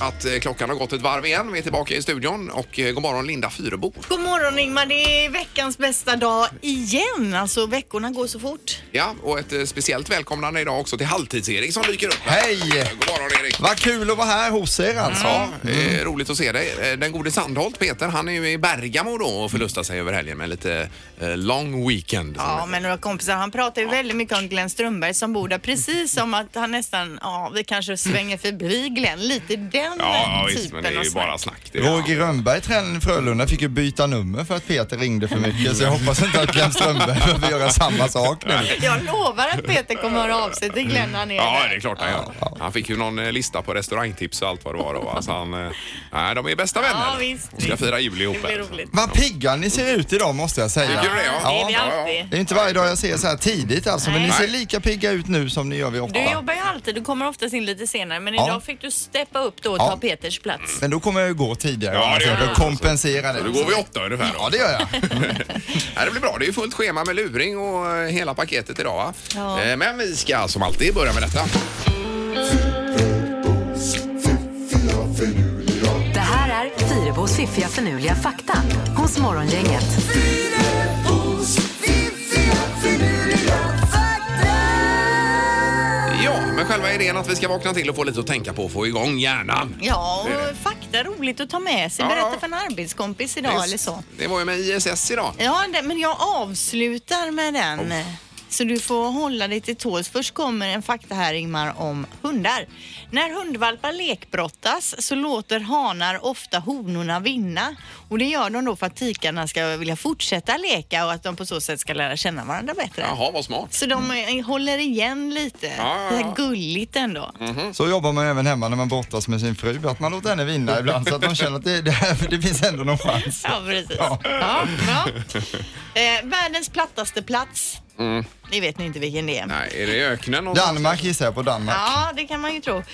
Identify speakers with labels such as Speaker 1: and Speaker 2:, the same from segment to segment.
Speaker 1: att eh, klockan har gått ett varv igen. Vi är tillbaka i studion och eh, god morgon Linda Fyrebo.
Speaker 2: God morgon Ingmar, det är veckans bästa dag igen. Alltså veckorna går så fort.
Speaker 1: Ja, och ett eh, speciellt välkomnande idag också till Halvtids-Erik som dyker upp.
Speaker 3: Hej!
Speaker 1: God morgon Erik.
Speaker 3: Vad kul att vara här hos er alltså.
Speaker 1: Ja, eh, roligt att se dig. Den gode Sandholt, Peter, han är ju i Bergamo då och förlustar sig över helgen med lite long weekend.
Speaker 2: Ja, med några kompisar. Han pratar ju väldigt mycket om Glenn Strömberg som bor där. Precis som att han nästan, ja, vi kanske svänger förbi Glenn. Lite den
Speaker 1: Ja, ja
Speaker 2: typen
Speaker 1: visst, men det är
Speaker 2: av
Speaker 1: ju
Speaker 2: snack.
Speaker 1: bara snack. Det är,
Speaker 3: Roger Rönnberg, tränaren i Frölunda, fick ju byta nummer för att Peter ringde för mycket. Så jag hoppas inte att Glenn Strömberg behöver göra samma sak nu.
Speaker 2: Jag lovar att Peter kommer höra av sig till Glenn när han är
Speaker 1: Ja,
Speaker 2: där.
Speaker 1: det är klart han gör. Han fick ju någon eh, lista på restaurangtips och allt vad det var. Då. Alltså han, eh, nej, de är bästa vänner.
Speaker 2: Ja, visst.
Speaker 1: De ska fira jul ihop.
Speaker 2: Det blir
Speaker 1: här.
Speaker 2: roligt.
Speaker 3: Vad pigga ni ser ut idag måste jag säga.
Speaker 1: Tycker du det? Ja.
Speaker 2: Det är vi
Speaker 1: Ja, ja.
Speaker 2: alltid.
Speaker 3: Det är inte varje dag jag ser så här tidigt alltså, men ni
Speaker 2: Nej.
Speaker 3: ser lika pigga ut nu som ni gör vid
Speaker 2: Du
Speaker 3: åtta.
Speaker 2: jobbar ju alltid, du kommer oftast in lite senare men
Speaker 3: Ja.
Speaker 2: idag fick du steppa upp då och
Speaker 3: Ja.
Speaker 2: ta Peters plats.
Speaker 3: Men då kommer jag ju gå tidigare
Speaker 1: Ja, det gör du.
Speaker 3: kompensera det.
Speaker 1: Då går vi åtta ungefär. Då.
Speaker 3: Ja, det gör jag.
Speaker 1: Nej, det blir bra. Det är ju fullt schema med luring och eh, hela paketet idag. Va?
Speaker 2: Ja.
Speaker 1: Eh, Men vi ska som alltid börja med detta.
Speaker 4: Det här är Fyrabos fiffiga förnuliga fakta hos Morgongänget.
Speaker 1: Själva idén att vi ska vakna till och få lite att tänka på och få igång hjärnan.
Speaker 2: Ja,
Speaker 1: Det är
Speaker 2: och fakta roligt att ta med sig.
Speaker 1: Ja,
Speaker 2: Berätta
Speaker 1: ja.
Speaker 2: för en arbetskompis idag eller så.
Speaker 1: Det var ju med ISS idag.
Speaker 2: Ja, det, men jag avslutar med den. Så du får hålla dig till tåls. Först kommer en fakta här Ingmar om hundar. När hundvalpar lekbrottas så låter hanar ofta honorna vinna. Och det gör de då för att tikarna ska vilja fortsätta leka och att de på så sätt ska lära känna varandra bättre.
Speaker 1: Jaha, vad smart.
Speaker 2: Så de eh, håller igen lite.
Speaker 1: Ja, ja,
Speaker 2: Det är gulligt ändå.
Speaker 3: Så jobbar man även hemma när man brottas med sin fru, att man låter henne vinna ibland så att de känner att det, det, här, det finns ändå någon chans.
Speaker 2: Ja, precis.
Speaker 3: Ja.
Speaker 2: Ja. Eh, världens plattaste plats. Det vet ni inte vilken det är.
Speaker 1: Mm. Nej, är det öknen? någonstans?
Speaker 3: Danmark gissar jag på Danmark.
Speaker 2: Ja, det kan man ju tro. Eh,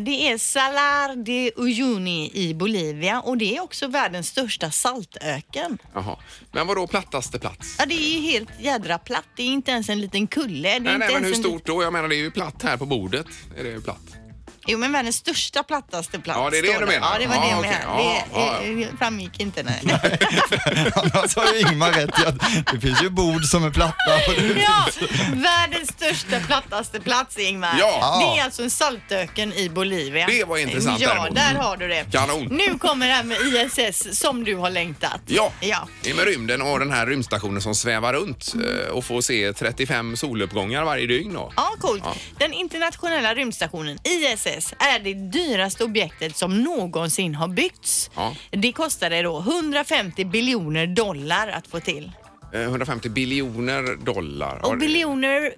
Speaker 2: det är Salar de Uyuni i Bolivia och det är också världens största saltöken.
Speaker 1: Jaha. Men vad då plattaste plats?
Speaker 2: Ja, det är ju helt jädra platt. Det är inte ens en liten kulle. Det är
Speaker 1: Nej,
Speaker 2: inte
Speaker 1: nej, men
Speaker 2: ens
Speaker 1: hur
Speaker 2: en
Speaker 1: stort då? Jag menar, det är ju platt här på bordet. Är det ju platt?
Speaker 2: Jo, men världens största plattaste plats.
Speaker 1: Ja, det är det
Speaker 2: står
Speaker 1: du menar.
Speaker 2: Ja, det var
Speaker 1: Ja,
Speaker 2: det jag
Speaker 1: okej.
Speaker 2: menade.
Speaker 1: Ja,
Speaker 2: det eh, framgick inte. Nej.
Speaker 3: Annars har ju Ingmar rätt i att det finns ju bord som är platta. Och det
Speaker 2: Ja, världens största plattaste plats Ingmar.
Speaker 1: Ja.
Speaker 2: Det är alltså en saltöken i Bolivia.
Speaker 1: Det var intressant
Speaker 2: Ja,
Speaker 1: däremot.
Speaker 2: där har du det.
Speaker 1: Kanon.
Speaker 2: Nu kommer det här med ISS som du har längtat.
Speaker 1: Ja,
Speaker 2: Ja.
Speaker 1: det är med rymden och den här rymdstationen som svävar runt eh, och får se 35 soluppgångar varje dygn då.
Speaker 2: Ja, coolt.
Speaker 1: Ja.
Speaker 2: Den internationella rymdstationen ISS är det dyraste objektet som någonsin har byggts.
Speaker 1: Ja.
Speaker 2: Det kostade då 150 biljoner dollar att få till.
Speaker 1: Eh, 150 biljoner dollar.
Speaker 2: Och
Speaker 1: det-
Speaker 2: biljoner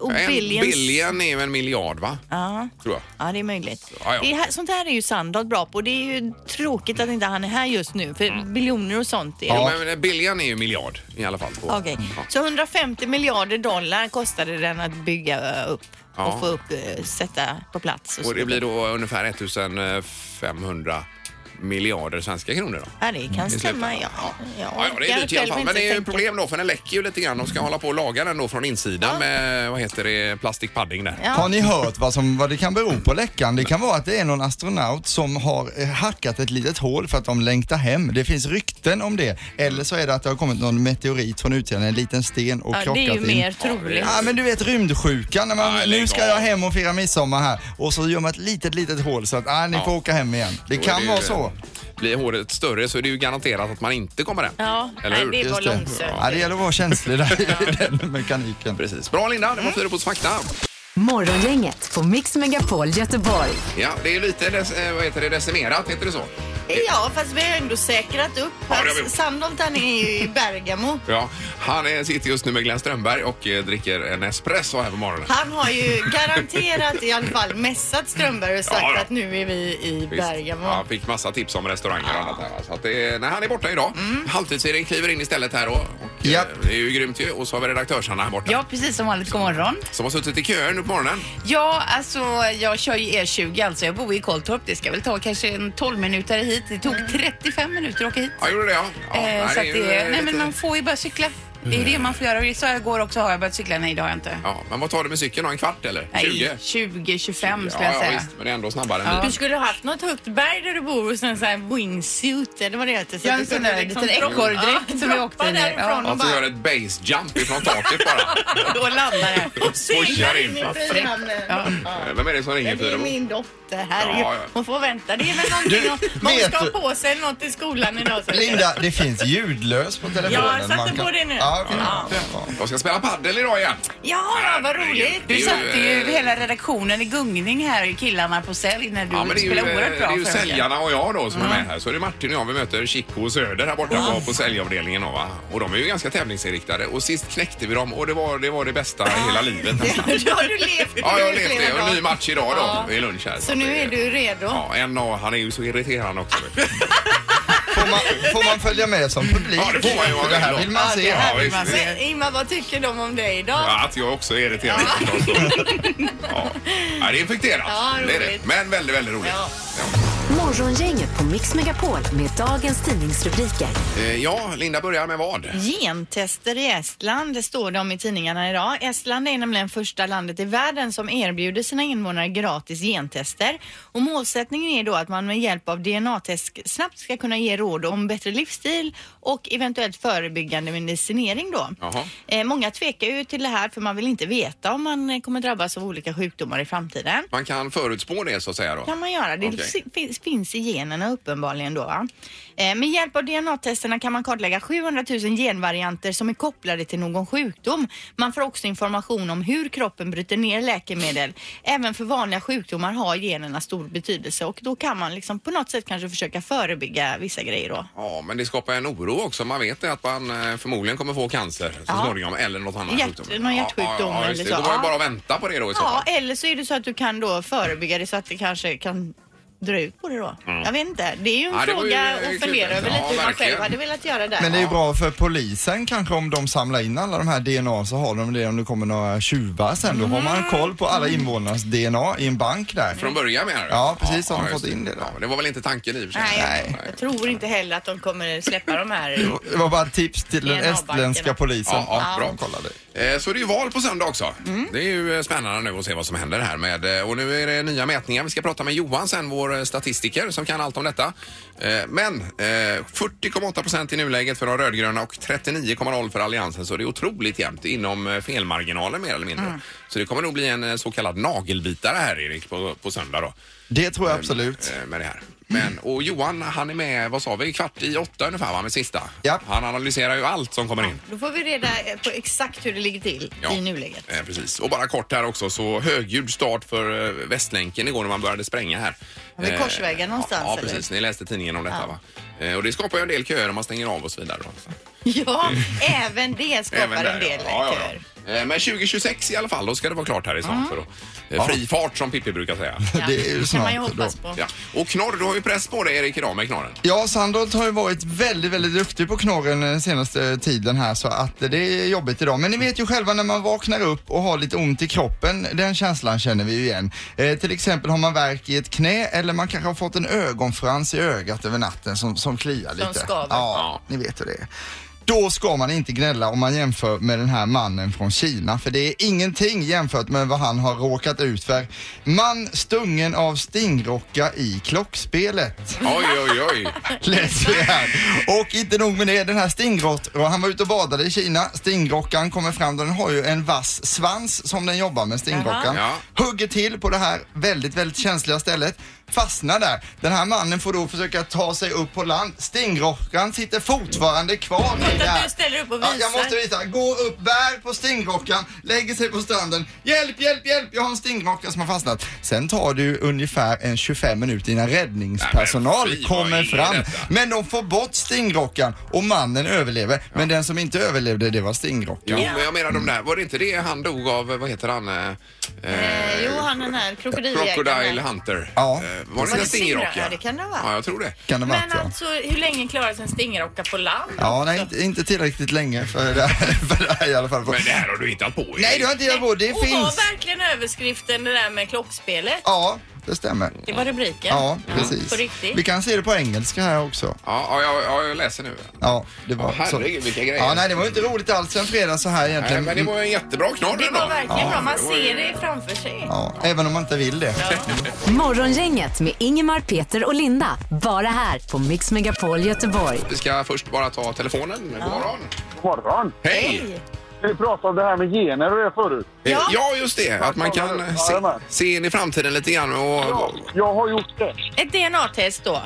Speaker 2: och
Speaker 1: En
Speaker 2: billions.
Speaker 1: billion är ju en miljard va?
Speaker 2: Ja.
Speaker 1: Tror jag.
Speaker 2: Ja, det är möjligt.
Speaker 1: Ja, ja.
Speaker 2: Det är, här- sånt här är ju Sandholt bra på. Det är ju tråkigt att inte han är här just nu, för
Speaker 1: Mm.
Speaker 2: biljoner och sånt är
Speaker 1: Ja. Men billion är ju miljard i alla fall. På.
Speaker 2: Okej,
Speaker 1: Ja.
Speaker 2: så 150 miljarder dollar kostade den att bygga upp
Speaker 1: Ja.
Speaker 2: och få upp, eh, sätta på plats. så
Speaker 1: Och det blir då ungefär 1500 miljarder svenska kronor då?
Speaker 2: Ja, det kan
Speaker 1: I
Speaker 2: stämma.
Speaker 1: slutändan.
Speaker 2: Ja.
Speaker 1: Ja,
Speaker 2: Ja,
Speaker 1: ja, det är dyrt i alla fall. Men det är ju problem då för den läcker ju lite grann. De ska hålla på och laga den då från insidan
Speaker 2: Ja.
Speaker 1: med, vad heter det, plastic padding där.
Speaker 2: Ja.
Speaker 3: Har ni hört vad, som, vad det kan bero på läckan? Det kan vara att det är någon astronaut som har eh, hackat ett litet hål för att de längtar hem. Det finns rykten om det. Eller så är det att det har kommit någon meteorit från utsidan, en liten sten och
Speaker 2: Ja,
Speaker 3: krockat
Speaker 2: det är ju
Speaker 3: in.
Speaker 2: mer troligt.
Speaker 3: Ja men du vet rymdsjukan, när man,
Speaker 1: Nej, lägg
Speaker 3: nu ska
Speaker 1: av.
Speaker 3: jag hem och fira midsommar här och så gör man ett litet litet hål så att ah, ni
Speaker 1: Ja.
Speaker 3: får åka hem igen. Det kan
Speaker 1: det
Speaker 3: vara så.
Speaker 1: Blir håret större så är det ju garanterat att man inte kommer hem.
Speaker 2: Ja,
Speaker 1: Eller
Speaker 2: nej,
Speaker 1: hur?
Speaker 2: det var
Speaker 3: Just det.
Speaker 2: långsökt.
Speaker 3: Ja, det gäller att vara känslig där i den mekaniken.
Speaker 1: Precis. Bra Linda,
Speaker 2: Mm.
Speaker 1: det var Fyrebos fakta.
Speaker 4: Morgongänget på Mix Megapol Göteborg.
Speaker 1: Ja, det är ju lite des, eh, vad heter det, decimerat, heter det så?
Speaker 2: Ja, fast vi har ändå säkrat upp.
Speaker 1: Ja, det har vi gjort.
Speaker 2: Sandholt han är ju i Bergamo.
Speaker 1: Ja, han är, sitter just nu med Glenn Strömberg och eh, dricker en espresso här på morgonen.
Speaker 2: Han har ju garanterat i alla fall mässat Strömberg och sagt
Speaker 1: Ja, då.
Speaker 2: att nu är vi i
Speaker 1: Visst.
Speaker 2: Bergamo.
Speaker 1: Ja, han fick massa tips om restauranger och annat. Här, så att det, nej, han är borta idag.
Speaker 2: Mm.
Speaker 1: Halvtids-Erik kliver in istället här. Och, eh,
Speaker 3: Japp.
Speaker 1: Det är ju grymt ju. Och så har vi redaktörs-Hanna här borta.
Speaker 5: Ja, precis som vanligt. God morgon.
Speaker 1: Som har suttit i köer nu på morgonen.
Speaker 5: Ja, alltså jag kör ju E20 alltså. Jag bor i Kolltorp. Det ska väl ta kanske en 12 minuter hit. Det tog 35 minuter att åka hit.
Speaker 1: Ja, gjorde det ja. ja
Speaker 5: Eh,
Speaker 1: nej,
Speaker 5: så
Speaker 1: det
Speaker 5: att
Speaker 1: är ju,
Speaker 5: det,
Speaker 1: eh,
Speaker 5: nej, men man får ju bara cykla Det är det man får göra. Och det sa jag igår också. Har jag börjat cykla? Nej, det har jag inte.
Speaker 1: Ja, men vad tar du med cykeln då? En kvart eller? 20?
Speaker 5: Nej, 20, 25
Speaker 1: Ja,
Speaker 5: skulle jag
Speaker 1: ja,
Speaker 5: säga.
Speaker 1: visst, men det är ändå snabbare än
Speaker 5: Ja.
Speaker 1: bil.
Speaker 2: Du skulle ha haft något högt berg där du bor och sen så här wingsuit eller vad det heter. Så
Speaker 5: Ja,
Speaker 2: att
Speaker 5: en
Speaker 2: du
Speaker 5: sån
Speaker 2: kunde
Speaker 5: där liten
Speaker 2: droppa-
Speaker 5: ekorrdräkt
Speaker 2: Ja,
Speaker 5: som vi
Speaker 2: droppa
Speaker 5: åkte ner.
Speaker 2: därifrån
Speaker 5: Ja.
Speaker 2: och
Speaker 1: Man får
Speaker 2: bara
Speaker 1: göra ett base jump ifrån taket bara.
Speaker 2: då landar det. Och seglar
Speaker 1: Pushar in.
Speaker 2: in i
Speaker 1: Vad
Speaker 2: frihamnen.
Speaker 5: Ja.
Speaker 1: Eh, Vem är det som ringer
Speaker 2: Det är
Speaker 1: Fyrebo?
Speaker 2: min dotter. Herregud.
Speaker 1: Ja, ja.
Speaker 2: Hon får vänta. Det är väl någonting
Speaker 3: Du,
Speaker 2: om- man
Speaker 3: vet
Speaker 2: ska ha
Speaker 3: du-
Speaker 2: på sig något i skolan idag. så-
Speaker 3: Linda, det finns ljudlös på telefonen.
Speaker 2: Ja, jag satte
Speaker 3: Man
Speaker 2: på det nu.
Speaker 3: Ja,
Speaker 2: Ja.
Speaker 1: Jag ska spela paddel idag igen.
Speaker 2: Ja, ja, vad roligt.
Speaker 1: Det är
Speaker 5: Du
Speaker 1: ju,
Speaker 5: satte ju
Speaker 1: eh,
Speaker 5: hela redaktionen i gungning här, killarna på sälj, när du
Speaker 1: Ja, men det är ju,
Speaker 5: spelade
Speaker 1: eh,
Speaker 5: oerhört bra
Speaker 1: det är ju säljarna och jag då som är med här. Så är det Martin och jag. Vi möter Chico och Söder här borta på, på säljavdelningen. Då, va? Och de är ju ganska tävlingsinriktade. Och sist knäckte vi dem och det var det, var det bästa i hela livet nästan.
Speaker 2: Ja, du levt
Speaker 1: Ja, jag har
Speaker 2: i
Speaker 1: levt
Speaker 2: flera
Speaker 1: det. Och en ny
Speaker 2: dagar.
Speaker 1: match idag då, vid lunch här.
Speaker 2: Så nu
Speaker 1: det-
Speaker 2: är du redo?
Speaker 1: Ja, en av, han är ju så irriterande också.
Speaker 3: Får, man, får man följa med som publik?
Speaker 1: Ja, det får man ju.
Speaker 3: För det här vill man
Speaker 2: Ja,
Speaker 3: se.
Speaker 1: Ja,
Speaker 2: vill
Speaker 1: visst.
Speaker 2: man se. Ingmar, vad tycker de om dig idag?
Speaker 1: Ja, att jag också är irriterad förstås. då. Ja. ja, det är infekterat.
Speaker 2: Ja,
Speaker 1: det är det.
Speaker 2: roligt.
Speaker 1: Men väldigt, väldigt roligt.
Speaker 2: Ja.
Speaker 4: Morgongänget på Mix Megapol med dagens tidningsrubriker.
Speaker 1: Eh, Ja, Linda börjar med vad?
Speaker 2: Gentester i Estland, det står det om i tidningarna idag. Estland är nämligen första landet i världen som erbjuder sina invånare gratis gentester. Och målsättningen är då att man med hjälp av DNA-test snabbt ska kunna ge råd om bättre livsstil och eventuellt förebyggande medicinering då.
Speaker 1: Jaha.
Speaker 2: Eh, många tvekar ju till det här för man vill inte veta om man kommer drabbas av olika sjukdomar i framtiden
Speaker 1: Man kan förutspå det så att säga då?
Speaker 2: kan man göra. Det fi- finns, finns i generna uppenbarligen då. Va? Eh, med hjälp av DNA-testerna kan man kartlägga 700 000 genvarianter som är kopplade till någon sjukdom. Man får också information om hur kroppen bryter ner läkemedel. Även för vanliga sjukdomar har generna stor betydelse och då kan man liksom på något sätt kanske försöka förebygga vissa grejer då.
Speaker 1: Ja, men det skapar en oro också. Man vet att man eh, förmodligen kommer få cancer så
Speaker 2: Ja.
Speaker 1: småningom eller något annat
Speaker 2: Hjärt-
Speaker 1: sjukdom.
Speaker 2: någon hjärtsjukdom
Speaker 1: ja, ja,
Speaker 2: eller så.
Speaker 1: Då var det
Speaker 2: Ja.
Speaker 1: bara att vänta på det då i så
Speaker 2: Ja,
Speaker 1: fall.
Speaker 2: eller så är det så att du kan då förebygga det så att det kanske kan dra ut på det då. Jag vet inte. Det är ju en.
Speaker 1: Ja, det var ju,
Speaker 2: fråga
Speaker 1: eh,
Speaker 2: att fundera över
Speaker 1: Ja,
Speaker 2: lite hur man
Speaker 1: verkligen.
Speaker 2: själv hade velat göra där.
Speaker 3: Men det är ju bra för polisen kanske om de samlar in alla de här DNA så har de det om det kommer några tjuvar sen. Då har man
Speaker 2: Mm.
Speaker 3: koll på alla invånarnas DNA i en bank där.
Speaker 1: Från början menar du?
Speaker 3: Ja, precis, har de
Speaker 1: just
Speaker 3: fått in det då.
Speaker 1: Ja, det var väl inte tanken i och för sig?
Speaker 2: Nej,
Speaker 3: Nej.
Speaker 2: jag, jag tror inte heller att de kommer släppa de här.
Speaker 3: Det var bara ett tips till den
Speaker 2: DNA-bankerna.
Speaker 3: estländska polisen.
Speaker 1: Ja, ja, bra.
Speaker 3: Kolla det.
Speaker 1: Eh, Så är det ju val på söndag också.
Speaker 2: Mm.
Speaker 1: Det är ju eh, spännande nu att se vad som händer här med. eh, Och nu är det nya mätningar. Vi ska prata med Johan sen, vår eh, statistiker som kan allt om detta. Eh, Men eh, 40,8 procent i nuläget för de rödgröna och 39,0 för Alliansen. Så det är otroligt jämnt inom eh, felmarginalen mer eller mindre.
Speaker 2: Mm.
Speaker 1: Så det kommer nog bli en eh, så kallad nagelbitare här Erik på, på söndag då.
Speaker 3: Det tror jag absolut.
Speaker 1: eh, Med det här. Men, och Johan han är med, vad sa vi, kvart i åtta ungefär va, med sista.
Speaker 3: Ja.
Speaker 1: Han analyserar ju allt som kommer in.
Speaker 2: Då får vi reda på exakt hur det ligger till
Speaker 1: Ja.
Speaker 2: i nuläget.
Speaker 1: Eh, precis. Och bara kort här också så högljudd start för eh, Västlänken igår när man började spränga här.
Speaker 2: Vid
Speaker 1: Eh,
Speaker 2: Korsvägen någonstans,
Speaker 1: Ja, ja
Speaker 2: eller?
Speaker 1: precis. Ni läste tidningen om detta
Speaker 2: Ja.
Speaker 1: va? Eh, och det skapar ju en del köer om man stänger av och så vidare. Då. Så.
Speaker 2: Ja, även det skapar
Speaker 1: Även där,
Speaker 2: en del
Speaker 1: ja. Ja, ja,
Speaker 2: köer.
Speaker 1: Eh, Men 2026 i alla fall, då ska det vara klart här i stan för då. Eh, Fri fart som Pippi brukar säga.
Speaker 2: Ja,
Speaker 3: Det är ju
Speaker 2: kan man ju
Speaker 3: snart
Speaker 2: hoppas på.
Speaker 1: Ja. Och knorr, du har ju press på dig Erik idag med knorren.
Speaker 3: Ja, Sandholt har ju varit väldigt, väldigt duktig på knorren den senaste tiden här så att det är jobbigt idag. Men ni vet ju själva när man vaknar upp och har lite ont i kroppen, den känslan känner vi ju igen. Eh, till exempel har man värk i ett knä eller man kanske har fått en ögonfrans i ögat över natten som, som kliar lite.
Speaker 2: skaver.
Speaker 3: Ja, ni vet hur det är. Då ska man inte gnälla om man jämför med den här mannen från Kina, för det är ingenting jämfört med vad han har råkat ut för. Man stungen av stingrocka i klockspelet.
Speaker 1: Oj, oj, oj.
Speaker 3: Läser vi här. Och inte nog med det, den här stingrockan, han var ute och badade i Kina. Stingrockan kommer fram, den har ju en vass svans som den jobbar med, stingrockan. Hugger till på det här väldigt, väldigt känsliga stället. Fastnar där. Den här mannen får då försöka ta sig upp på land. Stingrockan sitter fortfarande kvar i det
Speaker 2: att
Speaker 3: här.
Speaker 2: du ställer upp och
Speaker 3: Ja, jag
Speaker 2: visar.
Speaker 3: måste visa. Går upp, bär på stingrockan, lägger sig på stranden. Hjälp, hjälp, hjälp! Jag har en stingrocka som har fastnat. Sen tar det ju ungefär en 25 minuter innan räddningspersonal
Speaker 1: Nej, men fy,
Speaker 3: kommer fram.
Speaker 1: detta?
Speaker 3: Men de får bort stingrockan och mannen överlever. Men den som inte överlevde, det var stingrockan.
Speaker 1: Jo, men jag menar de där, var det inte det han dog av, vad heter han? Eh,
Speaker 2: Eh, jo, han den här krokodillägaren.
Speaker 1: Crocodile Hunter.
Speaker 3: Ja.
Speaker 1: Eh, var det inte en stingrocka?
Speaker 2: Ja, det kan det vara.
Speaker 1: Ja, jag tror det.
Speaker 3: Kan det
Speaker 2: Men
Speaker 3: varit ja.
Speaker 2: alltså, hur länge klarar sig en stingrocka på land?
Speaker 3: Ja, nej, inte, inte tillräckligt länge för det, här, för det här i alla fall.
Speaker 1: Men det här har du hittat på Erik.
Speaker 3: Nej, du har inte hittat på. Det
Speaker 2: och var
Speaker 3: finns.
Speaker 2: verkligen överskriften det där med klockspelet?
Speaker 3: Ja, det stämmer.
Speaker 2: Det var rubriken.
Speaker 3: Ja, precis.
Speaker 2: På riktigt.
Speaker 3: Vi kan se det på engelska här också.
Speaker 1: Ja, ja, jag, ja, jag läser nu.
Speaker 3: Ja, det var
Speaker 1: Ja,
Speaker 3: så.
Speaker 1: herregud, vilka grejer.
Speaker 3: Ja, nej, det var ju inte roligt alls en fredag så här
Speaker 1: Nej,
Speaker 3: egentligen.
Speaker 1: men det var ju en jättebra knorr
Speaker 2: Det var verkligen
Speaker 1: Ja,
Speaker 2: bra. Man ser det framför sig.
Speaker 3: Ja, även om man inte vill det.
Speaker 4: Morgongänget med Ingemar, Peter och Linda. Bara här på Mix Megapol Göteborg.
Speaker 1: Vi ska först bara ta telefonen. God morgon.
Speaker 6: God morgon.
Speaker 1: Hej!
Speaker 6: Vi pratade om det här med gener och det förut.
Speaker 1: Ja. ja, just det. Att man kan eh, se,
Speaker 6: Jajamän.
Speaker 1: se in i framtiden lite grann. Och,
Speaker 6: Ja, jag har gjort det.
Speaker 2: Ett DNA-test då.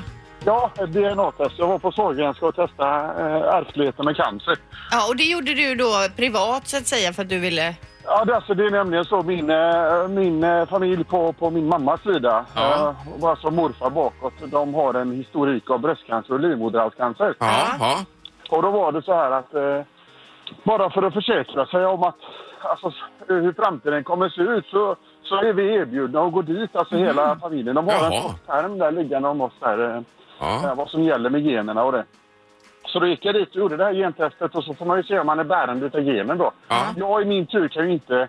Speaker 6: Ja, ett DNA-test. Jag var på Sahlgrenska och testade äh, ärftligheten med cancer.
Speaker 2: Ja, och det gjorde du då privat så att säga för att du ville...
Speaker 6: Ja, det, alltså, det är nämligen så min, eh, min eh, familj på, på min mammas sida,
Speaker 1: Ja.
Speaker 6: eh, och alltså morfar bakåt, de har en historik av bröstcancer och livmoderhalscancer.
Speaker 1: ja, ja.
Speaker 6: Och då var det så här att eh, bara för att försäkra sig om att alltså, hur framtiden kommer se ut så, så är vi erbjudna att gå dit, alltså hela familjen. De har
Speaker 1: Jaha.
Speaker 6: en kort term där liggande om oss där, eh,
Speaker 1: ja.
Speaker 6: eh, vad som gäller med generna och det. Så då gick jag dit och gjorde det här gentestet och så får man ju se om man är bärande utav genen då.
Speaker 1: Ja.
Speaker 6: Jag i min tur kan ju inte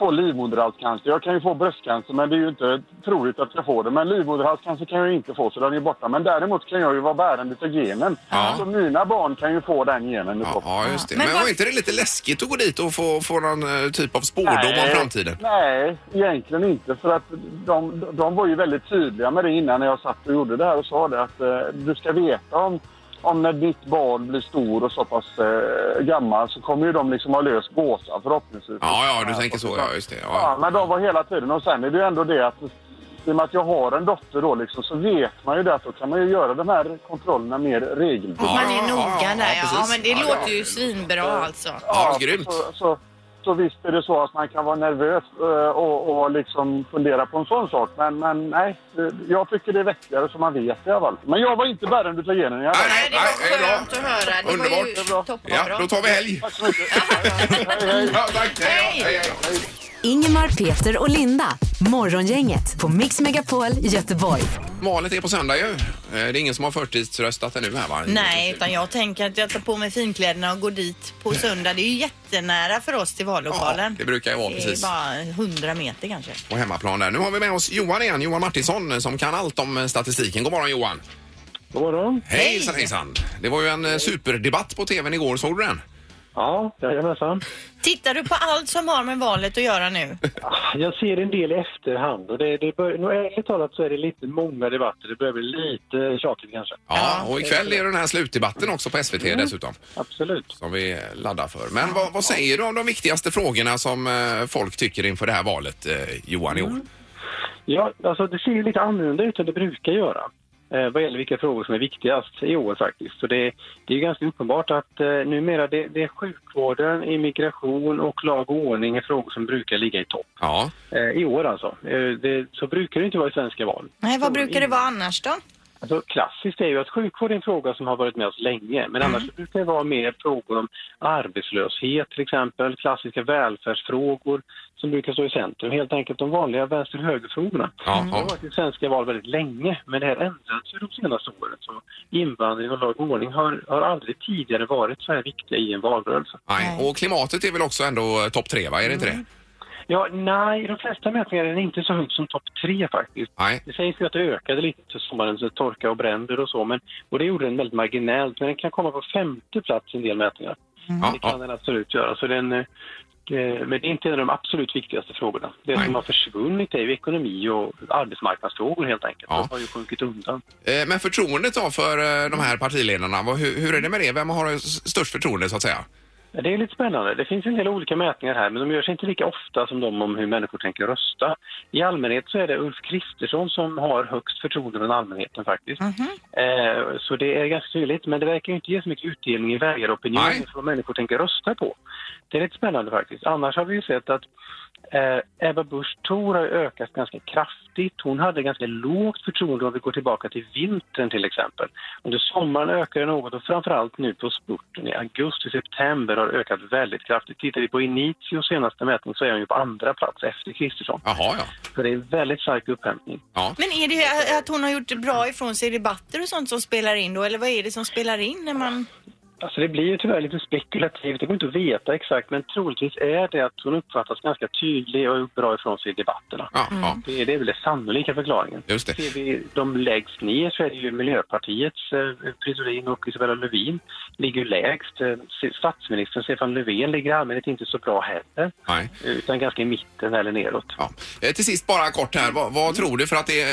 Speaker 6: få livmoderhalscancer. Jag kan ju få bröstcancer men det är ju inte troligt att jag får det. Men livmoderhalscancer kan jag ju inte få så den är borta. Men däremot kan jag ju vara bärande utav genen.
Speaker 1: Ja.
Speaker 6: Så mina barn kan ju få den genen.
Speaker 1: Ja, ja, just det.
Speaker 2: Men
Speaker 1: Men var inte det lite läskigt att gå dit och få, få någon eh, typ av spårdom om framtiden?
Speaker 6: Nej, egentligen inte. För att de, de var ju väldigt tydliga med det innan när jag satt och gjorde det här och sa det att eh, du ska veta om, om när ditt barn blir stor och så pass eh, gammal så kommer ju de liksom ha löst gåsan förhoppningsvis.
Speaker 1: Ja, ja, du tänker så. Ja, just det.
Speaker 6: Ja,
Speaker 1: Ja.
Speaker 6: men de var hela tiden. Och sen är det ju ändå det att i och med att jag har en dotter då liksom, så vet man ju det att då kan man ju göra de här kontrollerna mer regelbundet.
Speaker 1: Ja,
Speaker 2: Man är
Speaker 1: ja,
Speaker 2: noga
Speaker 1: ja, ja,
Speaker 2: där ja. ja. men det
Speaker 1: Ja,
Speaker 2: låter
Speaker 1: ja.
Speaker 2: ju svinbra alltså.
Speaker 1: Ja, grymt.
Speaker 6: Så, så, så visst är det så att man kan vara nervös eh, och, och liksom fundera på en sån sak. Men, men nej, jag tycker det är vettigare så man vet det i alla fall. Men jag var inte bärande utav genen. Jag
Speaker 1: Nej,
Speaker 2: Nej, det var
Speaker 1: det är bra.
Speaker 2: skönt att höra. Det
Speaker 1: Underbart.
Speaker 2: var
Speaker 6: Det är
Speaker 2: ju
Speaker 6: bra.
Speaker 2: toppenbra.
Speaker 1: Ja, då tar vi helg.
Speaker 6: Tack så mycket. hej, hej.
Speaker 1: Ja, tack. Hej, hej, hej.
Speaker 4: Ingemar, Peter och Linda. Morgongänget på Mix Megapol Göteborg.
Speaker 1: Valet är på söndag ju. Eh, Det är ingen som har förtidsröstat ännu här va?
Speaker 2: Nej, utan jag tänker att jag tar på mig finkläderna och går dit på söndag. Det är ju jättenära för oss till
Speaker 1: Ja,
Speaker 2: vallokalen.
Speaker 1: det brukar ju vara
Speaker 2: Det
Speaker 1: precis.
Speaker 2: är bara 100 meter kanske.
Speaker 1: På hemmaplan där. Nu har vi med oss Johan igen, Johan Martinsson som kan allt om eh, statistiken. God morgon Johan!
Speaker 6: God morgon.
Speaker 1: Hejsan hejsan! Det var ju en eh, superdebatt på tvn igår, såg du den?
Speaker 6: Ja, jajamensan.
Speaker 2: Tittar du på allt som har med valet att göra nu?
Speaker 7: Jag ser en del i efterhand och det, det bör, nog ärligt talat så är det lite många debatter. Det börjar bli lite tjatigt kanske.
Speaker 1: Ja, och ikväll är det den här slutdebatten också på SVT dessutom.
Speaker 7: Absolut.
Speaker 1: Som vi laddar för. Men vad, vad säger du om de viktigaste frågorna som eh, folk tycker inför det här valet, eh, Johan, i år?
Speaker 7: Ja, alltså det ser ju lite annorlunda ut än det brukar göra. Eh, vad gäller vilka frågor som är viktigast i år faktiskt. Så det, det är ganska uppenbart att eh, numera det, det är sjukvården, immigration och lag och ordning är frågor som brukar ligga i topp.
Speaker 1: Ja,
Speaker 7: Eh, I år alltså. Eh, det, så brukar det inte vara i svenska val.
Speaker 2: Nej, vad brukar det vara annars då?
Speaker 7: Alltså, klassiskt är ju att sjukvård är en fråga som har varit med oss länge. Men annars så brukar det vara mer frågor om arbetslöshet till exempel, klassiska välfärdsfrågor som brukar stå i centrum. Helt enkelt de vanliga vänster-höger-frågorna.
Speaker 1: ja,
Speaker 7: Det har varit i svenska val väldigt länge, men det här ändrats ju de senaste åren. Så invandring och lag och ordning har, har aldrig tidigare varit så här viktiga i en valrörelse.
Speaker 1: Nej. Och klimatet är väl också ändå topp tre, va? Är det inte det?
Speaker 7: Ja, nej, de flesta mätningar är inte så högt som topp tre faktiskt.
Speaker 1: Nej.
Speaker 7: Det sägs ju att det ökade lite för sommarens torka och bränder och så, men, och det gjorde den väldigt marginellt. Men den kan komma på femte plats i en del mätningar.
Speaker 1: Ja,
Speaker 7: Det kan
Speaker 1: ja.
Speaker 7: den absolut göra. Så den, eh, men det är inte en av de absolut viktigaste frågorna. Det
Speaker 1: Nej.
Speaker 7: som har försvunnit är ju ekonomi och arbetsmarknadsfrågor helt enkelt.
Speaker 1: Ja.
Speaker 7: De har ju sjunkit undan.
Speaker 1: Eh, Men förtroendet då för eh, de här partiledarna, hur, hur är det med det? Vem har störst förtroende så att säga?
Speaker 7: Det är lite spännande. Det finns en del olika mätningar här, men de görs inte lika ofta som de om hur människor tänker rösta. I allmänhet så är det Ulf Kristersson som har högst förtroende från allmänheten faktiskt. Eh, så det är ganska tydligt, men det verkar inte ge så mycket utdelning i väljaropinionen för vad människor tänker rösta på. Det är lite spännande faktiskt. Annars har vi ju sett att eh, Ebba Busch Thor har ökat ganska kraftigt. Hon hade ganska lågt förtroende om vi går tillbaka till vintern till exempel. Under sommaren ökar det något och framförallt nu på spurten i augusti-september har ökat väldigt kraftigt. Tittar vi på Initios senaste mätning så är hon ju på andra plats efter Kristersson.
Speaker 1: Jaha, ja.
Speaker 7: Så det är väldigt stark upphämtning.
Speaker 1: ja.
Speaker 2: Men är det att hon har gjort bra ifrån sig i debatter och sånt som spelar in då? Eller vad är det som spelar in när man...
Speaker 7: Alltså det blir ju tyvärr lite spekulativt, det går inte att veta exakt, men troligtvis är det att hon uppfattas ganska tydlig och bra ifrån sig i debatterna.
Speaker 1: Ja.
Speaker 7: Det är, det är väl den sannolika förklaringen.
Speaker 1: Just det.
Speaker 7: Ser vi de lägst ner så är det ju Miljöpartiets eh, Fridolin och Isabella Lövin ligger lägst. Eh, statsministern Stefan Löfven ligger allmänhet inte så bra heller,
Speaker 1: Nej.
Speaker 7: utan ganska i mitten eller neråt.
Speaker 1: Ja. Eh, Till sist bara kort här, vad, vad tror du? För att det,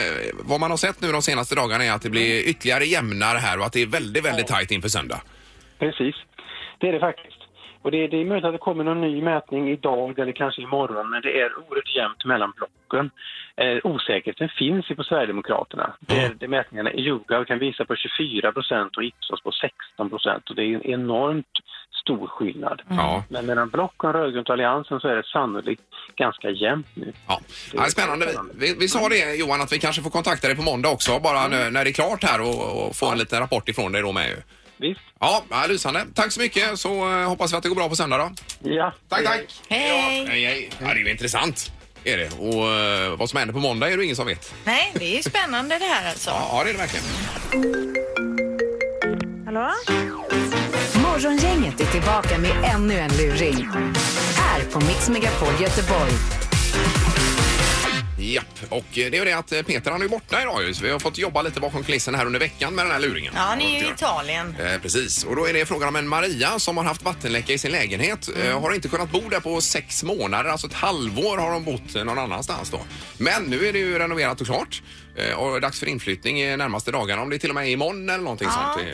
Speaker 1: vad man har sett nu de senaste dagarna är att det blir ytterligare jämnare här och att det är väldigt, väldigt tajt inför söndag.
Speaker 7: Precis, det är det faktiskt. Och det, det är möjligt att det kommer någon ny mätning idag eller kanske imorgon, men det är oerhört jämnt mellan blocken. Eh, osäkerheten finns ju på Sverigedemokraterna. Det, det mätningarna i YouGov kan visa på 24 procent och Ipsos på 16 procent och det är en enormt stor skillnad.
Speaker 1: Ja.
Speaker 7: Men mellan Block och rödgrönt och Alliansen så är det sannolikt ganska jämnt nu.
Speaker 1: Ja, ja spännande. Vi, vi sa det Johan att vi kanske får kontakta dig på måndag också bara nu, när det är klart här och, och få en liten rapport ifrån dig då med.
Speaker 7: Visst?
Speaker 1: Ja, ja, lysande. Tack så mycket så eh, hoppas vi att det går bra på söndag då.
Speaker 7: Ja.
Speaker 1: Tack, tack.
Speaker 2: Hej!
Speaker 1: Ja, hej, hej. Ja, det är ju intressant. Är det. Och eh, vad som händer på måndag är det ingen som vet.
Speaker 2: Nej, det är ju spännande det här alltså.
Speaker 1: Ja, ja det är det verkligen.
Speaker 8: Hallå?
Speaker 4: Morgongänget är tillbaka med ännu en luring. Här på Mix Megapol Göteborg.
Speaker 1: Japp, och eh, det är ju det att eh, Peter han är borta idag ju, så vi har fått jobba lite bakom kulissen här under veckan med den här luringen.
Speaker 2: Ja, han är i
Speaker 1: Ja.
Speaker 2: Italien.
Speaker 1: Eh, precis, och då är det frågan om en Maria som har haft vattenläcka i sin lägenhet. Eh, har inte kunnat bo där på sex månader, alltså ett halvår har de bott eh, någon annanstans då. Men nu är det ju renoverat och klart eh, och dags för inflyttning i närmaste dagarna. Om det till och med är imorgon eller någonting sånt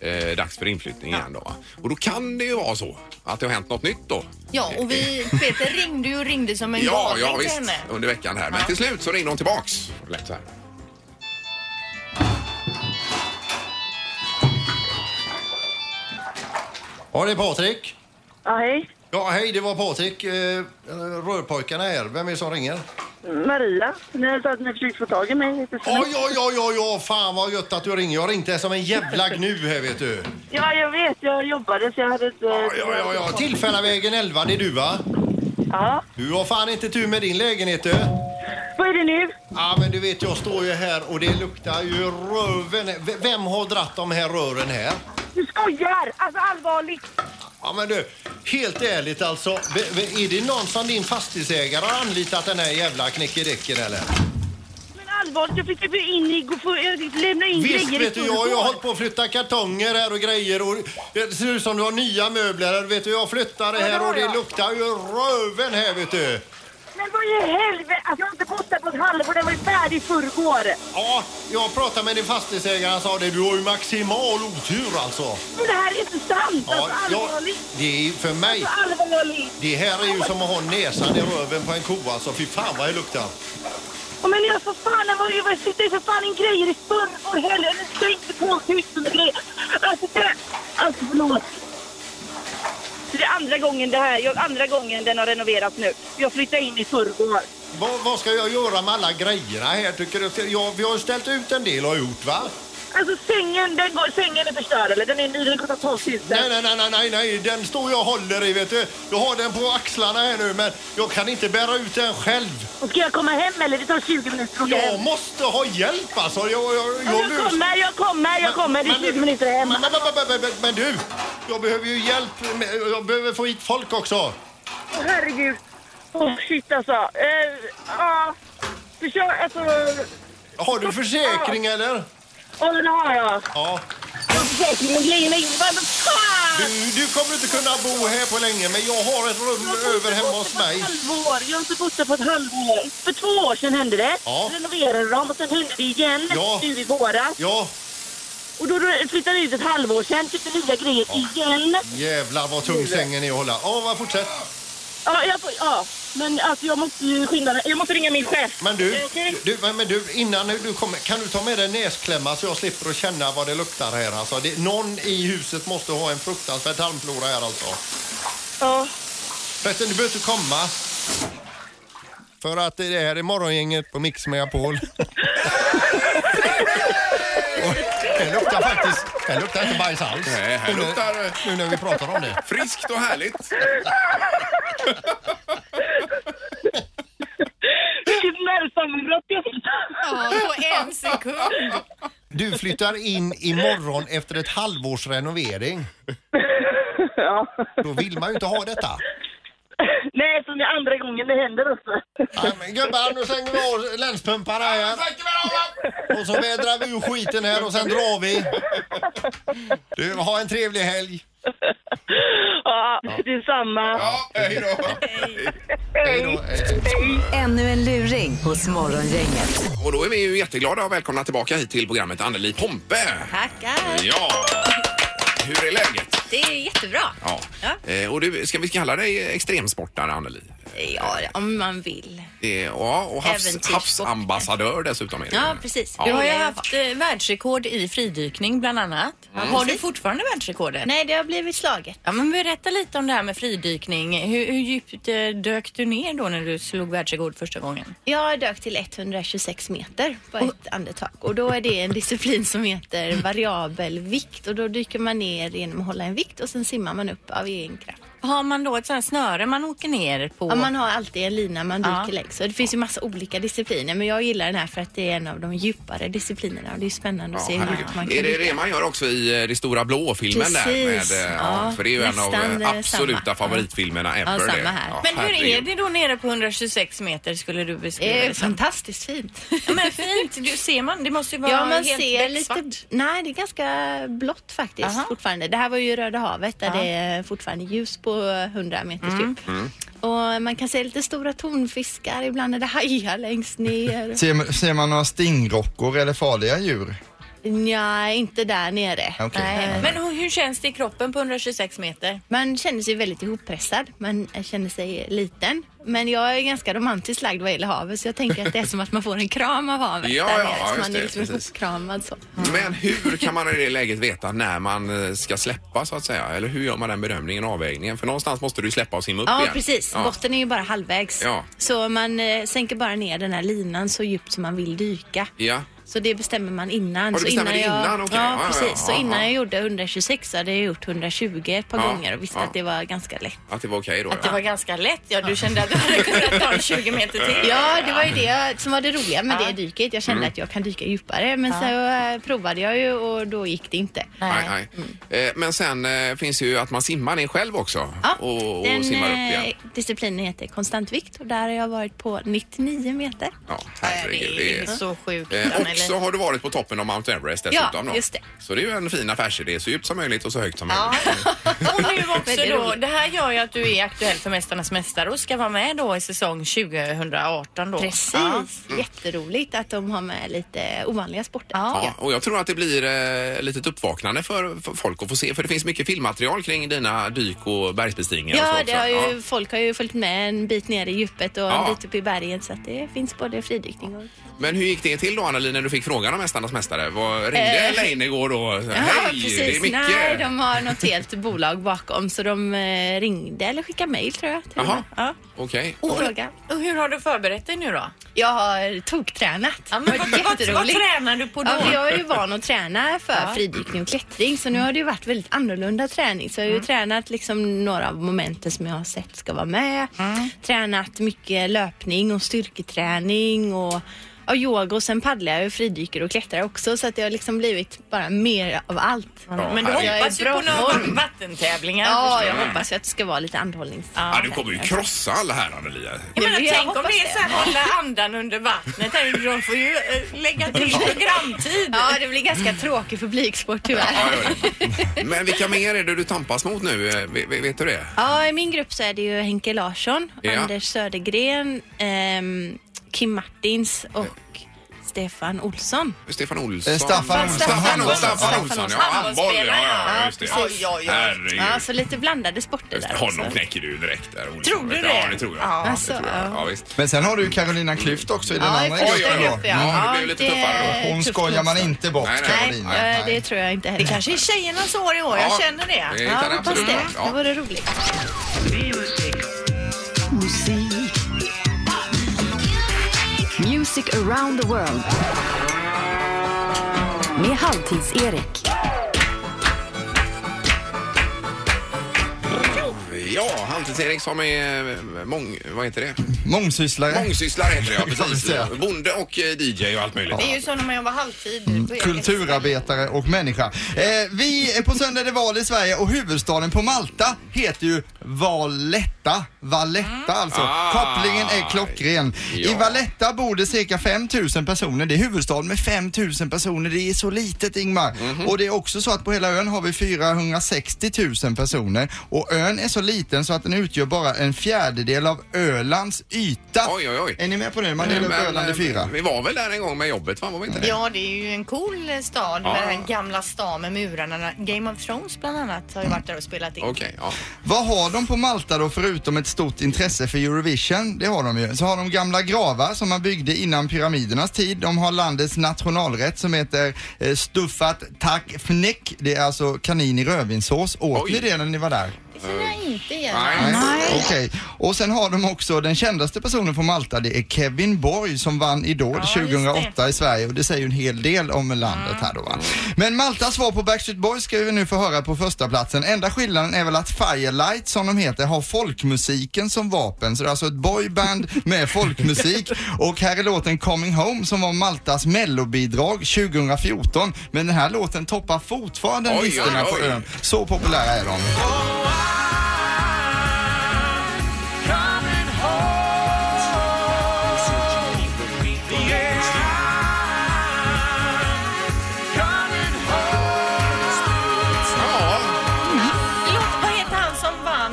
Speaker 1: är eh, dags för inflyttning igen då. Och då kan det ju vara så att det har hänt något nytt då.
Speaker 2: Ja, och vi, Peter ringde ju och ringde som en
Speaker 1: Ja,
Speaker 2: galning
Speaker 1: ja
Speaker 2: till
Speaker 1: visst,
Speaker 2: henne.
Speaker 1: under veckan här. Men till slut så ringde hon tillbaks. Lätt så här.
Speaker 9: Ja, det är Patrik.
Speaker 8: Ja, hej.
Speaker 9: Ja, hej, det var Patrik. Eh, rörpojkarna här. Vem är det som ringer?
Speaker 8: Maria. Ni har sagt att ni försökt få tag i mig
Speaker 9: Ja, ja, ja, ja, ja, fan vad gött att du ringer. Jag ringde som en jävla gnu här, vet du.
Speaker 8: Ja, jag vet. Jag jobbade så jag hade inte...
Speaker 9: Ja, ja, ja, ja. Tillfällavägen 11, det är du va?
Speaker 8: Ja.
Speaker 9: Du har fan inte tur med din lägenhet du.
Speaker 8: Vad är det nu?
Speaker 9: Ja, men du vet, jag står ju här och det luktar ju röven. V- Vem har dratt de här rören här?
Speaker 8: Du skojar! Alltså allvarligt.
Speaker 9: Ja, men du, helt ärligt alltså. Är det någon som din fastighetsägare har anlitat den här jävla knäckedäcken eller?
Speaker 8: Men allvarligt, jag fick ju in i... få- fick lämna in
Speaker 9: Visst
Speaker 8: grejer
Speaker 9: vet du, jag, jag har hållit på att flytta kartonger här och grejer och det ser ut som du har nya möbler här. Vet du, jag flyttar det här och det luktar ju röven här vet du.
Speaker 8: Men vad i helvete! Alltså jag har inte bott där på ett halvår. Den var ju färdig i förrgår.
Speaker 9: Ja, jag pratade med din fastighetsägare han sa det. Du har ju maximal otur alltså.
Speaker 8: Men det här är inte sant!
Speaker 9: Ja,
Speaker 8: Alltså
Speaker 9: ja,
Speaker 8: allvarligt.
Speaker 9: det är för mig.
Speaker 8: Alltså allvarligt.
Speaker 9: Det här är ju som att ha näsan i röven på en ko alltså. Fy fan vad det luktar.
Speaker 8: Ja, men jag för fan, jag sitter ju för fan in grejer i förrgår heller. Ska inte på tusen med grejer. Alltså det... Alltså förlåt. Det är andra gången det här, jag, andra gången den har renoverats nu. Jag flyttade in i förrgår.
Speaker 9: Vad, vad ska jag göra med alla grejerna här tycker du? Jag, vi har ju ställt ut en del och gjort va?
Speaker 8: Alltså sängen, den går, sängen är förstörd eller? Den är ny, den kostar 12 000.
Speaker 9: Nej, nej, nej, nej, nej, nej, den står jag och håller i vet du. Jag har den på axlarna här nu men jag kan inte bära ut den själv.
Speaker 8: Och ska jag komma hem eller? Det tar 20 minuter att åka
Speaker 9: Jag
Speaker 8: hem.
Speaker 9: måste ha hjälp alltså. Jag, jag, jag,
Speaker 8: Ja, Jag
Speaker 9: löser-
Speaker 8: kommer, jag kommer, jag kommer. Det är 20 minuter hem.
Speaker 9: Men, men, men, men, men, men du, jag behöver ju hjälp. Med, jag behöver få hit folk också.
Speaker 8: Åh, herregud. Åh, shit alltså. Eh, Ja, försök, alltså...
Speaker 9: Har du försäkring eller?
Speaker 8: Ja, den har jag.
Speaker 9: Ja. Du, du kommer inte kunna bo här på länge men jag har ett rum över hemma hos mig.
Speaker 8: halvår. Jag har inte bott där på ett halvår. För två år sedan hände det.
Speaker 9: Ja.
Speaker 8: Renoverade de och sen hände det igen
Speaker 9: Ja.
Speaker 8: nu i våras.
Speaker 9: Ja,
Speaker 8: Och då flyttade jag ut ett halvår sedan, köpte nya grejer igen.
Speaker 9: jävlar vad tung sängen är att hålla. Ja, fortsätt.
Speaker 8: Ja, jag, får- ja, men alltså jag måste ju skynda mig. Jag måste ringa min chef.
Speaker 9: Men du,
Speaker 8: Eh,
Speaker 9: du, men, men du innan du kommer, kan du ta med dig näsklämma så jag slipper att känna vad det luktar här alltså. Det, någon i huset måste ha en fruktansvärd tarmflora här alltså.
Speaker 8: Ja.
Speaker 9: Förresten, du behöver inte komma. För att det här är morgongänget på Mix Megapol. Det luktar faktiskt, det luktar inte bajs alls.
Speaker 1: Nej, här
Speaker 9: Nu
Speaker 1: luktar,
Speaker 9: Nu när vi pratar om det.
Speaker 1: Friskt och härligt.
Speaker 8: Vilket nervsammanbrott jag fick.
Speaker 2: Ja, på en sekund.
Speaker 9: Du flyttar in imorgon efter ett halvårs renovering.
Speaker 8: Ja.
Speaker 9: Då vill man ju inte ha detta.
Speaker 8: Nej, som det är andra gången det händer också.
Speaker 9: Nej, men gubbar, nu slänger vi av länspumparna här. Och så vädrar vi ur skiten här och sen drar vi. Du, ha en trevlig helg.
Speaker 8: Ja, detsamma.
Speaker 1: Ja, hej då.
Speaker 9: Hej då. Hej.
Speaker 4: Ännu en luring hos Morgongänget.
Speaker 1: Och då är vi ju jätteglada och välkomna tillbaka hit till programmet Anneli Pompe.
Speaker 10: Tackar.
Speaker 1: Ja. Hur är läget?
Speaker 10: Det är jättebra.
Speaker 1: Ja.
Speaker 10: Ja.
Speaker 1: Eh, och du, ska vi kalla dig extremsportare, Anneli?
Speaker 10: Ja, om man vill.
Speaker 1: Det är, ja, och havs,
Speaker 10: Äventyrssport.
Speaker 1: havsambassadör dessutom. Är det.
Speaker 10: Ja, precis.
Speaker 1: Ja.
Speaker 2: Du har ju haft eh, världsrekord i fridykning bland annat. Har du
Speaker 10: Precis.
Speaker 2: fortfarande världsrekordet?
Speaker 10: Nej, det har blivit slaget.
Speaker 2: Ja, men berätta lite om det här med fridykning. Hur, hur djupt eh, dök du ner då när du slog världsrekord första gången?
Speaker 10: Jag dök till 126 meter på ett andetag och då är det en disciplin som heter variabel vikt och då dyker man ner genom att hålla en vikt och sen simmar man upp av egen kraft.
Speaker 2: Har man då ett sånt här snöre man åker ner på?
Speaker 10: Ja, man har alltid en lina man dyker
Speaker 2: Ja.
Speaker 10: längs. Och det finns ju massa olika discipliner men jag gillar den här för att det är en av de djupare disciplinerna och det är spännande att se hur man kan
Speaker 1: Är det det man gör också i eh, Det stora blå-filmen där?
Speaker 10: Precis.
Speaker 1: Med, eh,
Speaker 10: Ja,
Speaker 1: för det är ju en av
Speaker 10: nästan,
Speaker 1: eh, absoluta
Speaker 10: samma.
Speaker 1: favoritfilmerna ever.
Speaker 10: Ja, samma här.
Speaker 1: Ja,
Speaker 2: Men hur är det då nere på 126 meter skulle du beskriva
Speaker 10: Det är
Speaker 2: det som?
Speaker 10: fantastiskt fint.
Speaker 2: Men fint, du, ser man? Det måste ju vara
Speaker 10: Ja, man
Speaker 2: helt
Speaker 10: ser lite... Nej, det är ganska blått faktiskt
Speaker 2: Aha.
Speaker 10: fortfarande. Det här var ju Röda havet där
Speaker 2: Ja.
Speaker 10: det är fortfarande ljus på 100 meters
Speaker 2: Mm.
Speaker 10: djup. Och man kan se lite stora tonfiskar, ibland är det hajar längst ner.
Speaker 3: Ser, man- ser man några stingrockor eller farliga djur?
Speaker 10: Nej, inte där nere.
Speaker 3: Okej.
Speaker 2: Nej. Men hur, hur känns det i kroppen på 126 meter?
Speaker 10: Man känner sig väldigt ihoppressad, man känner sig liten. Men jag är ganska romantiskt lagd vad gäller havet så jag tänker att det är som att man får en kram av havet
Speaker 1: Ja,
Speaker 10: där
Speaker 1: ja,
Speaker 10: nere. så
Speaker 1: just
Speaker 10: man
Speaker 1: det,
Speaker 10: är liksom
Speaker 1: precis.
Speaker 10: ihopkramad så.
Speaker 1: Men hur kan man i det läget veta när man eh, ska släppa så att säga? Eller hur gör man den bedömningen och avvägningen? För någonstans måste du ju släppa och simma upp
Speaker 10: Ja,
Speaker 1: igen.
Speaker 10: precis.
Speaker 1: Ja.
Speaker 10: Botten är ju bara halvvägs.
Speaker 1: Ja.
Speaker 10: Så man eh, sänker bara ner den här linan så djupt som man vill dyka.
Speaker 1: Ja.
Speaker 10: Så det bestämmer man innan.
Speaker 1: Ja, du
Speaker 10: så
Speaker 1: det
Speaker 10: jag,
Speaker 1: innan, okej.
Speaker 10: Ja, precis.
Speaker 1: ja,
Speaker 10: så innan
Speaker 1: ja.
Speaker 10: jag gjorde 126 så hade jag gjort 120 ett par
Speaker 1: Ja,
Speaker 10: gånger och visste
Speaker 1: ja.
Speaker 10: att det var ganska lätt.
Speaker 1: Att det var okej då?
Speaker 2: Att det var ganska lätt. Ja, du kände att du hade kunnat ta en 20 meter till.
Speaker 10: Ja, det var ju det som var det roliga med
Speaker 2: Ja.
Speaker 10: det dyket. Jag kände
Speaker 1: Mm.
Speaker 10: att jag kan dyka djupare men
Speaker 2: Ja.
Speaker 10: så eh, provade jag ju och då gick det inte.
Speaker 1: Nej, nej. Eh, Men sen eh, finns det ju att man simmar ner själv också
Speaker 10: Ja,
Speaker 1: och, och
Speaker 10: den
Speaker 1: simmar upp igen.
Speaker 10: disciplinen heter konstantvikt och där har jag varit på 99 meter.
Speaker 1: Ja, herregud.
Speaker 2: Det är
Speaker 1: Det är...
Speaker 2: så sjukt. Anneli.
Speaker 1: Och så har du varit på toppen av Mount Everest dessutom
Speaker 10: Ja,
Speaker 1: då.
Speaker 10: just det.
Speaker 1: Så det är ju en fin affärsidé, så djupt som möjligt och så högt som
Speaker 10: Ja.
Speaker 1: möjligt.
Speaker 2: Och nu också då, det här gör ju att du är aktuell för Mästarnas Mästare och ska vara med då i säsong 2018 då.
Speaker 10: Precis,
Speaker 2: Ja.
Speaker 10: jätteroligt att de har med lite ovanliga sporter.
Speaker 1: Ja, och jag tror att det blir eh, lite uppvaknande för, för folk att få se, för det finns mycket filmmaterial kring dina dyk och bergsbestigningar. och så
Speaker 10: Ja, det har ju,
Speaker 1: Ja.
Speaker 10: folk har ju följt med en bit ner i djupet och
Speaker 1: Ja.
Speaker 10: en bit upp i bergen så att det finns både fridykning och...
Speaker 1: Men hur gick det till då när du fick frågan om Mästarnas Mästare? Vad, ringde
Speaker 10: Eh,
Speaker 1: Leijnegård då?
Speaker 10: Ja,
Speaker 1: Hej, det är Micke!
Speaker 10: Nej, de har något helt bolag bakom så de eh, ringde eller skickade mejl tror jag.
Speaker 1: Jaha.
Speaker 10: Ja.
Speaker 1: Okej.
Speaker 10: Och.
Speaker 2: Och hur har du förberett dig nu då?
Speaker 10: Jag har toktränat.
Speaker 2: Ja, men vad, vad, vad tränar du på då?
Speaker 10: Ja, jag är ju van att träna för
Speaker 2: Ja.
Speaker 10: fridykning och klättring så nu har det ju varit väldigt annorlunda träning. Så jag har ju
Speaker 2: Mm.
Speaker 10: tränat liksom några av momenten som jag har sett ska vara med.
Speaker 2: Mm.
Speaker 10: Tränat mycket löpning och styrketräning och ja, yoga och sen paddlar jag ju fridyker och klättrar också så att det har liksom blivit bara mer av allt.
Speaker 2: Men du
Speaker 1: herregud.
Speaker 2: hoppas ju
Speaker 10: Jag är
Speaker 2: på
Speaker 10: bra
Speaker 2: några vattentävlingar.
Speaker 10: Ja, jag hoppas ju att det ska vara lite andhållnings...
Speaker 1: Ja, du kommer ju krossa alla här Anneli.
Speaker 2: Jag menar,
Speaker 10: Jag
Speaker 2: tänk om
Speaker 10: hoppas
Speaker 2: det är så här hålla andan under vattnet. här. De får ju eh, lägga till programtid.
Speaker 10: Ja, det blir ganska tråkig publiksport tyvärr.
Speaker 1: Ja. Men vilka mer är det du tampas mot nu? Eh, Vet, vet du det?
Speaker 10: Ja, i min grupp så är det ju Henke Larsson,
Speaker 1: Ja.
Speaker 10: Anders Södergren, ehm, Kim Martins och Stefan Olsson.
Speaker 1: Stefan Olsson?
Speaker 3: Eh, Staffan Olsson,
Speaker 1: Staffan,
Speaker 3: handboll.
Speaker 1: Staffan Olsson, ja. Handboll, ja, ja, just det.
Speaker 10: precis.
Speaker 1: Herregud.
Speaker 10: Ja, så lite blandade sporter där
Speaker 1: Honom
Speaker 10: också.
Speaker 1: knäcker du direkt där. Olsson.
Speaker 2: Tror du
Speaker 1: Ja,
Speaker 2: det?
Speaker 1: det tror jag.
Speaker 2: Ja.
Speaker 1: det
Speaker 10: Alltså,
Speaker 1: tror jag.
Speaker 10: ja.
Speaker 1: Ja, visst.
Speaker 3: Men sen har du Carolina Klüft också i den
Speaker 10: Ja,
Speaker 3: andra gruppen
Speaker 10: ja.
Speaker 1: Ja, det
Speaker 10: Ja,
Speaker 1: blir lite
Speaker 10: det
Speaker 1: tuffare då.
Speaker 10: är
Speaker 3: Hon skojar man inte bort,
Speaker 1: Nej, nej.
Speaker 3: Carolina.
Speaker 10: Nej, det tror jag inte heller.
Speaker 2: Det kanske är tjejernas år i år, jag
Speaker 1: Ja,
Speaker 2: känner det.
Speaker 1: det
Speaker 10: Ja,
Speaker 1: kan det
Speaker 10: hoppas
Speaker 1: absolut
Speaker 10: det.
Speaker 1: vara.
Speaker 10: Det
Speaker 1: Ja.
Speaker 10: vore roligt.
Speaker 4: Music around the world. Med Halvtids-Erik.
Speaker 1: Ja, Halvtids-Erik som är eh, mång... Vad heter det?
Speaker 3: Mångsysslare.
Speaker 1: Mångsysslare heter det, ja. Precis. Bonde och eh, DJ och allt möjligt.
Speaker 10: Det är ju så när man jobbar halvtid. på eget
Speaker 3: Kulturarbetare och människa. Eh, vi är på söndag är det val i Sverige och huvudstaden på Malta heter ju Valletta. Valletta alltså.
Speaker 1: Ah.
Speaker 3: Kopplingen är klockren. I
Speaker 1: Ja.
Speaker 3: Valletta bor det cirka 5000 personer. Det är huvudstaden med 5000 personer. Det är så litet Ingmar.
Speaker 1: Mhm.
Speaker 3: Och det är också så att på hela ön har vi 460 000 personer. Och ön är så liten så att den utgör bara en fjärdedel av Ölands yta.
Speaker 1: Oj, oj, oj.
Speaker 3: Är ni med på det? Man delar upp Öland i fyra.
Speaker 1: Vi var väl där en gång med jobbet, va? Var vi inte det?
Speaker 10: Ja, det är ju en cool eh, stad
Speaker 1: Ja.
Speaker 10: med den gamla stan med murarna. Game of Thrones bland annat har ju varit där och spelat in.
Speaker 1: Okej, ja.
Speaker 3: Vad har de på Malta då förutom ett stort intresse för Eurovision? Det har de ju. Så har de gamla gravar som man byggde innan pyramidernas tid. De har landets nationalrätt som heter eh, stuffat takfnek. Det är alltså kanin i rödvinssås. Åt
Speaker 1: Oj.
Speaker 3: ni det när ni var där?
Speaker 10: Känner jag inte igen.
Speaker 1: Nej.
Speaker 3: Okej. Och sen har de också den kändaste personen på Malta. Det är Kevin Borg som vann Idol
Speaker 10: Ja, just
Speaker 3: 2008 i Sverige och det säger ju en hel del om landet här då va. Men Maltas svar på Backstreet Boys ska vi nu få höra på första platsen. Enda skillnaden är väl att Firelight som de heter har folkmusiken som vapen. Så det är alltså ett boyband med folkmusik och här är låten Coming Home som var Maltas mellobidrag 2014. Men den här låten toppar fortfarande
Speaker 1: Oj, oj,
Speaker 3: listorna på
Speaker 1: oj.
Speaker 3: ön. Så populära är de.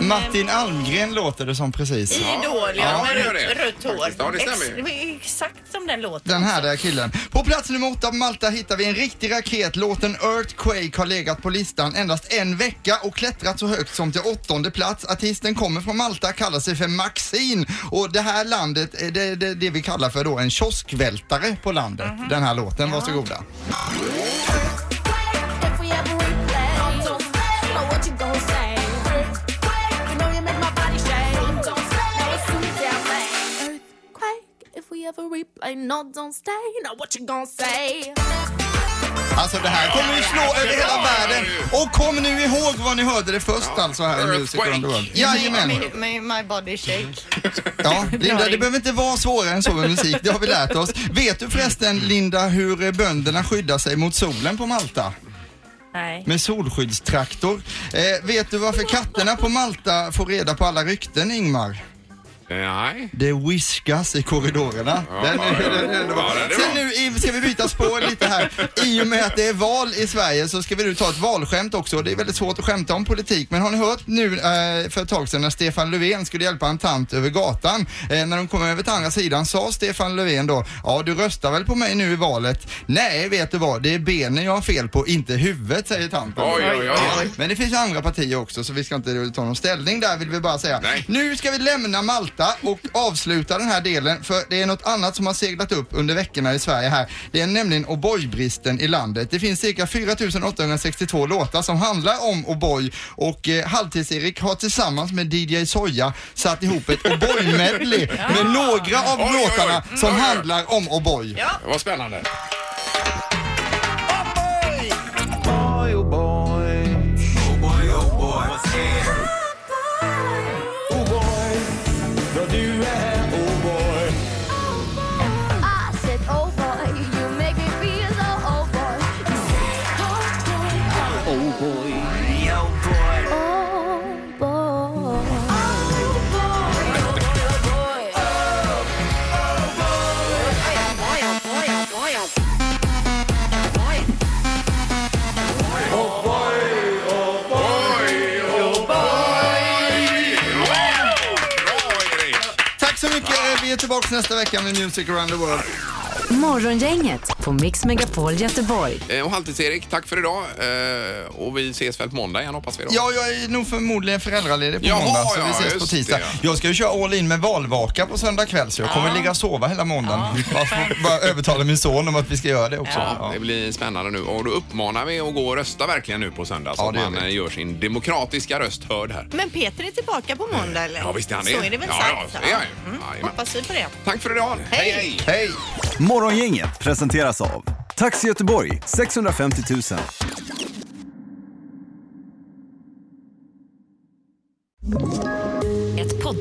Speaker 3: Martin Almgren låter det som precis.
Speaker 10: I Idol, ja, med
Speaker 1: det gör det.
Speaker 10: rött, rött hår.
Speaker 1: Faktiskt, ja, det stämmer ju.
Speaker 10: Ex- exakt som den låten.
Speaker 3: Den här där killen. På plats nummer åtta på Malta hittar vi en riktig raket. Låten Earthquake har legat på listan endast en vecka och klättrat så högt som till åttonde plats. Artisten kommer från Malta, kallar sig för Maxine och det här landet är det, det, det vi kallar för då en kioskvältare på landet. Den här låten, varsågoda.
Speaker 11: No, don't stay. Now what you gonna say?
Speaker 3: Alltså det här kommer ju slå över hela världen. Och kom nu ihåg vad ni hörde det först alltså här i Music around the world. Jajamän.
Speaker 10: Med My Body Shake.
Speaker 3: Ja, Linda, det behöver inte vara svårare än så med musik, det har vi lärt oss. Vet du förresten, Linda, hur bönderna skyddar sig mot solen på Malta?
Speaker 10: Nej.
Speaker 3: Med solskyddstraktor. Eh, vet du varför katterna på Malta får reda på alla rykten, Ingmar?
Speaker 1: Nej.
Speaker 3: Det whiskas i korridorerna. Den
Speaker 1: Ja, den är
Speaker 3: Sen nu ska vi byta spår lite här. I och med att det är val i Sverige så ska vi nu ta ett valskämt också. Det är väldigt svårt att skämta om politik. Men har ni hört nu eh, för ett tag sedan när Stefan Löfven skulle hjälpa en tant över gatan? Eh, när de kom över till andra sidan sa Stefan Löfven då, ja du röstar väl på mig nu i valet? Nej, vet du vad? Det är benen jag har fel på, inte huvudet, säger tanten.
Speaker 1: Oj, oj, oj.
Speaker 3: Ja, men det finns andra partier också så vi ska inte ta någon ställning där vill vi bara säga.
Speaker 1: Nej.
Speaker 3: Nu ska vi lämna Malta och avsluta den här delen för det är något annat som har seglat upp under veckorna i Sverige här. Det är nämligen O'boy-bristen i landet. Det finns cirka 4862 låtar som handlar om O'boy och eh, Halvtids-Erik har tillsammans med DJ Soja satt ihop ett O'boy-medley med några av
Speaker 1: Oj, oj, oj.
Speaker 3: låtarna som
Speaker 1: Oj, oj.
Speaker 3: handlar om O'boy.
Speaker 10: Ja.
Speaker 1: Det var spännande.
Speaker 3: Nästa vecka med Music around the world.
Speaker 4: Morgongänget på Mix Megapol Göteborg.
Speaker 1: Eh, Och Halvtids-Erik, tack för idag. Eh, Och vi ses väl på måndag igen hoppas vi då.
Speaker 3: Ja, jag är nog förmodligen föräldraledig på
Speaker 1: Jaha,
Speaker 3: måndag så
Speaker 1: ja,
Speaker 3: vi ses på
Speaker 1: just
Speaker 3: tisdag.
Speaker 1: det, ja.
Speaker 3: Jag ska ju köra all in med valvaka på söndag kväll så jag kommer ligga och sova hela måndagen. Bara, för- bara övertala min son om att vi ska göra det också.
Speaker 1: Ja,
Speaker 3: Ja.
Speaker 1: det blir spännande nu. Och då uppmanar vi att gå och rösta verkligen nu på söndag så
Speaker 3: Ja,
Speaker 1: att
Speaker 3: det gör
Speaker 1: man
Speaker 3: vi.
Speaker 1: eh, gör sin demokratiska röst hörd här.
Speaker 2: Men Peter är tillbaka på måndag eller?
Speaker 1: Ja, visst är han det.
Speaker 2: Så är det väl
Speaker 1: Ja,
Speaker 2: sagt?
Speaker 1: ja, det är han ju.
Speaker 2: Mm.
Speaker 1: Jajamän.
Speaker 2: Hoppas vi på det.
Speaker 1: Tack för idag.
Speaker 2: Hej.
Speaker 1: hej.
Speaker 3: Hej!
Speaker 12: Morgongänget presenteras av. Taxi Göteborg 650 000